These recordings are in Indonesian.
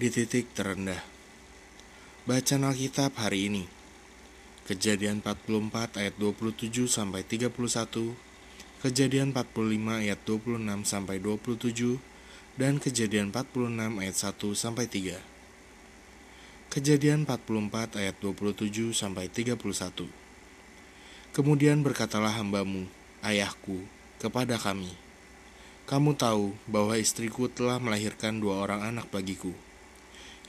di titik terendah. Bacaan Alkitab hari ini. Kejadian 44 ayat 27 sampai 31, Kejadian 45 ayat 26 sampai 27 dan Kejadian 46 ayat 1 sampai 3. Kejadian 44 ayat 27 sampai 31. Kemudian berkatalah hambamu, ayahku, kepada kami, Kamu tahu bahwa istriku telah melahirkan dua orang anak bagiku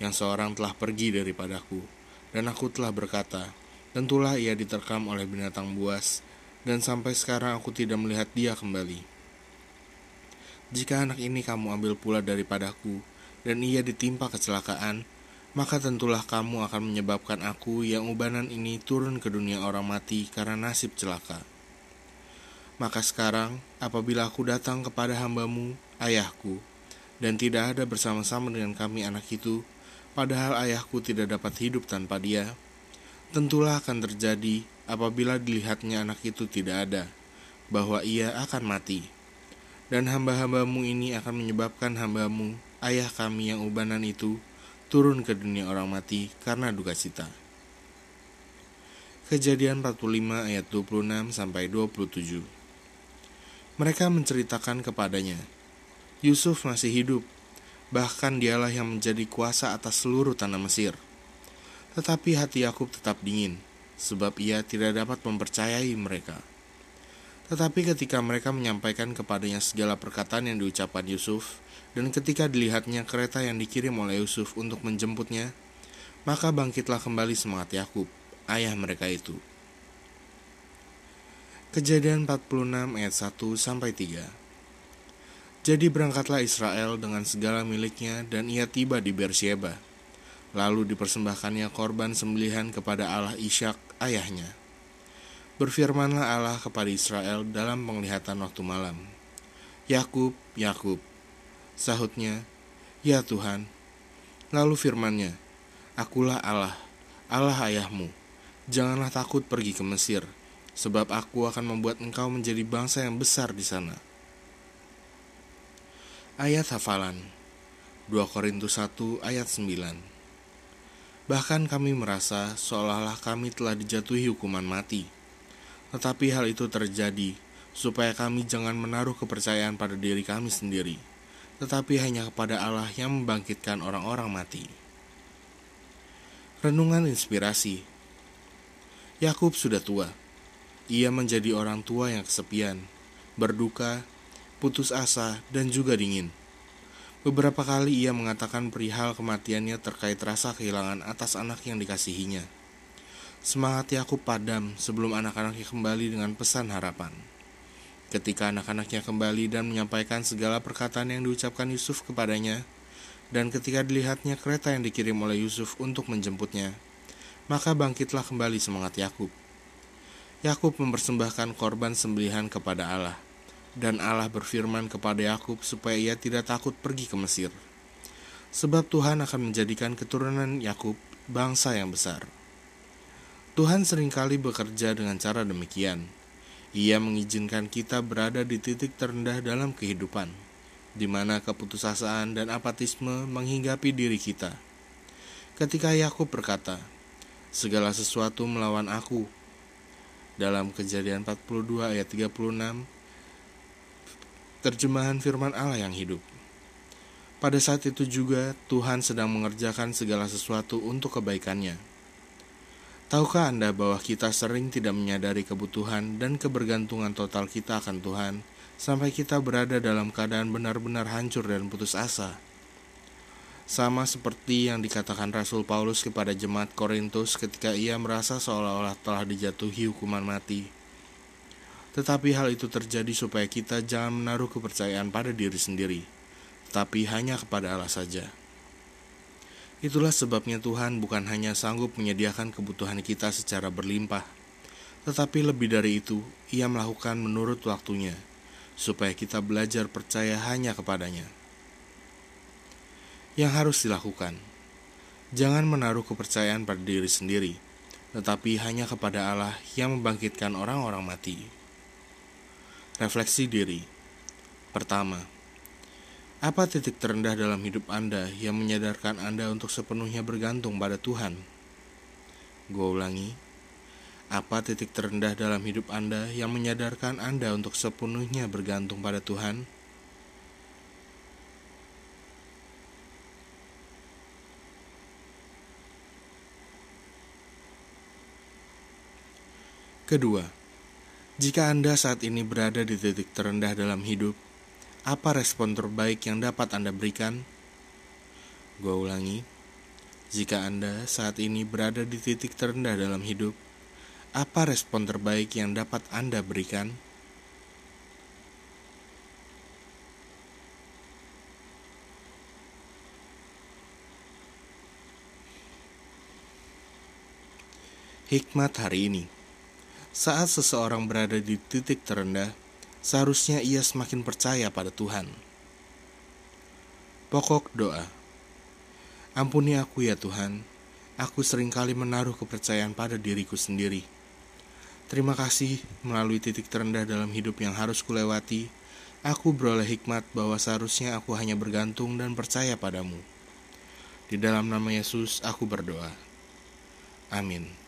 yang seorang telah pergi daripadaku, dan aku telah berkata, tentulah ia diterkam oleh binatang buas, dan sampai sekarang aku tidak melihat dia kembali. Jika anak ini kamu ambil pula daripadaku, dan ia ditimpa kecelakaan, maka tentulah kamu akan menyebabkan aku yang ubanan ini turun ke dunia orang mati karena nasib celaka. Maka sekarang, apabila aku datang kepada hambamu, ayahku, dan tidak ada bersama-sama dengan kami anak itu, padahal ayahku tidak dapat hidup tanpa dia, tentulah akan terjadi apabila dilihatnya anak itu tidak ada, bahwa ia akan mati. Dan hamba-hambamu ini akan menyebabkan hambamu, ayah kami yang ubanan itu, turun ke dunia orang mati karena duka cita. Kejadian 45 ayat 26 sampai 27. Mereka menceritakan kepadanya, Yusuf masih hidup Bahkan dialah yang menjadi kuasa atas seluruh tanah Mesir. Tetapi hati Yakub tetap dingin, sebab ia tidak dapat mempercayai mereka. Tetapi ketika mereka menyampaikan kepadanya segala perkataan yang diucapkan Yusuf, dan ketika dilihatnya kereta yang dikirim oleh Yusuf untuk menjemputnya, maka bangkitlah kembali semangat Yakub, ayah mereka itu. Kejadian 46 ayat 1 sampai 3. Jadi berangkatlah Israel dengan segala miliknya dan ia tiba di Beersheba. Lalu dipersembahkannya korban sembelihan kepada Allah Ishak ayahnya. Berfirmanlah Allah kepada Israel dalam penglihatan waktu malam. Yakub, Yakub. Sahutnya, Ya Tuhan. Lalu firmannya, Akulah Allah, Allah ayahmu. Janganlah takut pergi ke Mesir, sebab aku akan membuat engkau menjadi bangsa yang besar di sana.' Ayat hafalan 2 Korintus 1 ayat 9 Bahkan kami merasa seolah-olah kami telah dijatuhi hukuman mati. Tetapi hal itu terjadi supaya kami jangan menaruh kepercayaan pada diri kami sendiri, tetapi hanya kepada Allah yang membangkitkan orang-orang mati. Renungan inspirasi Yakub sudah tua. Ia menjadi orang tua yang kesepian, berduka, putus asa, dan juga dingin. Beberapa kali ia mengatakan perihal kematiannya terkait rasa kehilangan atas anak yang dikasihinya. Semangat Yakub padam sebelum anak-anaknya kembali dengan pesan harapan. Ketika anak-anaknya kembali dan menyampaikan segala perkataan yang diucapkan Yusuf kepadanya, dan ketika dilihatnya kereta yang dikirim oleh Yusuf untuk menjemputnya, maka bangkitlah kembali semangat Yakub. Yakub mempersembahkan korban sembelihan kepada Allah dan Allah berfirman kepada Yakub supaya ia tidak takut pergi ke Mesir. Sebab Tuhan akan menjadikan keturunan Yakub bangsa yang besar. Tuhan sering kali bekerja dengan cara demikian. Ia mengizinkan kita berada di titik terendah dalam kehidupan, di mana keputusasaan dan apatisme menghinggapi diri kita. Ketika Yakub berkata, "Segala sesuatu melawan aku." Dalam Kejadian 42 ayat 36, terjemahan firman Allah yang hidup. Pada saat itu juga Tuhan sedang mengerjakan segala sesuatu untuk kebaikannya. Tahukah Anda bahwa kita sering tidak menyadari kebutuhan dan kebergantungan total kita akan Tuhan sampai kita berada dalam keadaan benar-benar hancur dan putus asa? Sama seperti yang dikatakan Rasul Paulus kepada jemaat Korintus ketika ia merasa seolah-olah telah dijatuhi hukuman mati tetapi hal itu terjadi supaya kita jangan menaruh kepercayaan pada diri sendiri, tetapi hanya kepada Allah saja. Itulah sebabnya Tuhan bukan hanya sanggup menyediakan kebutuhan kita secara berlimpah, tetapi lebih dari itu, Ia melakukan menurut waktunya, supaya kita belajar percaya hanya kepadanya. Yang harus dilakukan, jangan menaruh kepercayaan pada diri sendiri, tetapi hanya kepada Allah yang membangkitkan orang-orang mati. Refleksi diri. Pertama, Apa titik terendah dalam hidup Anda yang menyadarkan Anda untuk sepenuhnya bergantung pada Tuhan? Gue ulangi, apa titik terendah dalam hidup Anda yang menyadarkan Anda untuk sepenuhnya bergantung pada Tuhan? Kedua, jika Anda saat ini berada di titik terendah dalam hidup, apa respon terbaik yang dapat Anda berikan? Gue ulangi, jika Anda saat ini berada di titik terendah dalam hidup, apa respon terbaik yang dapat Anda berikan? Hikmat hari ini, saat seseorang berada di titik terendah, seharusnya ia semakin percaya pada Tuhan. Pokok doa Ampuni aku ya Tuhan, aku sering kali menaruh kepercayaan pada diriku sendiri. Terima kasih melalui titik terendah dalam hidup yang harus kulewati, aku beroleh hikmat bahwa seharusnya aku hanya bergantung dan percaya padamu. Di dalam nama Yesus aku berdoa. Amin.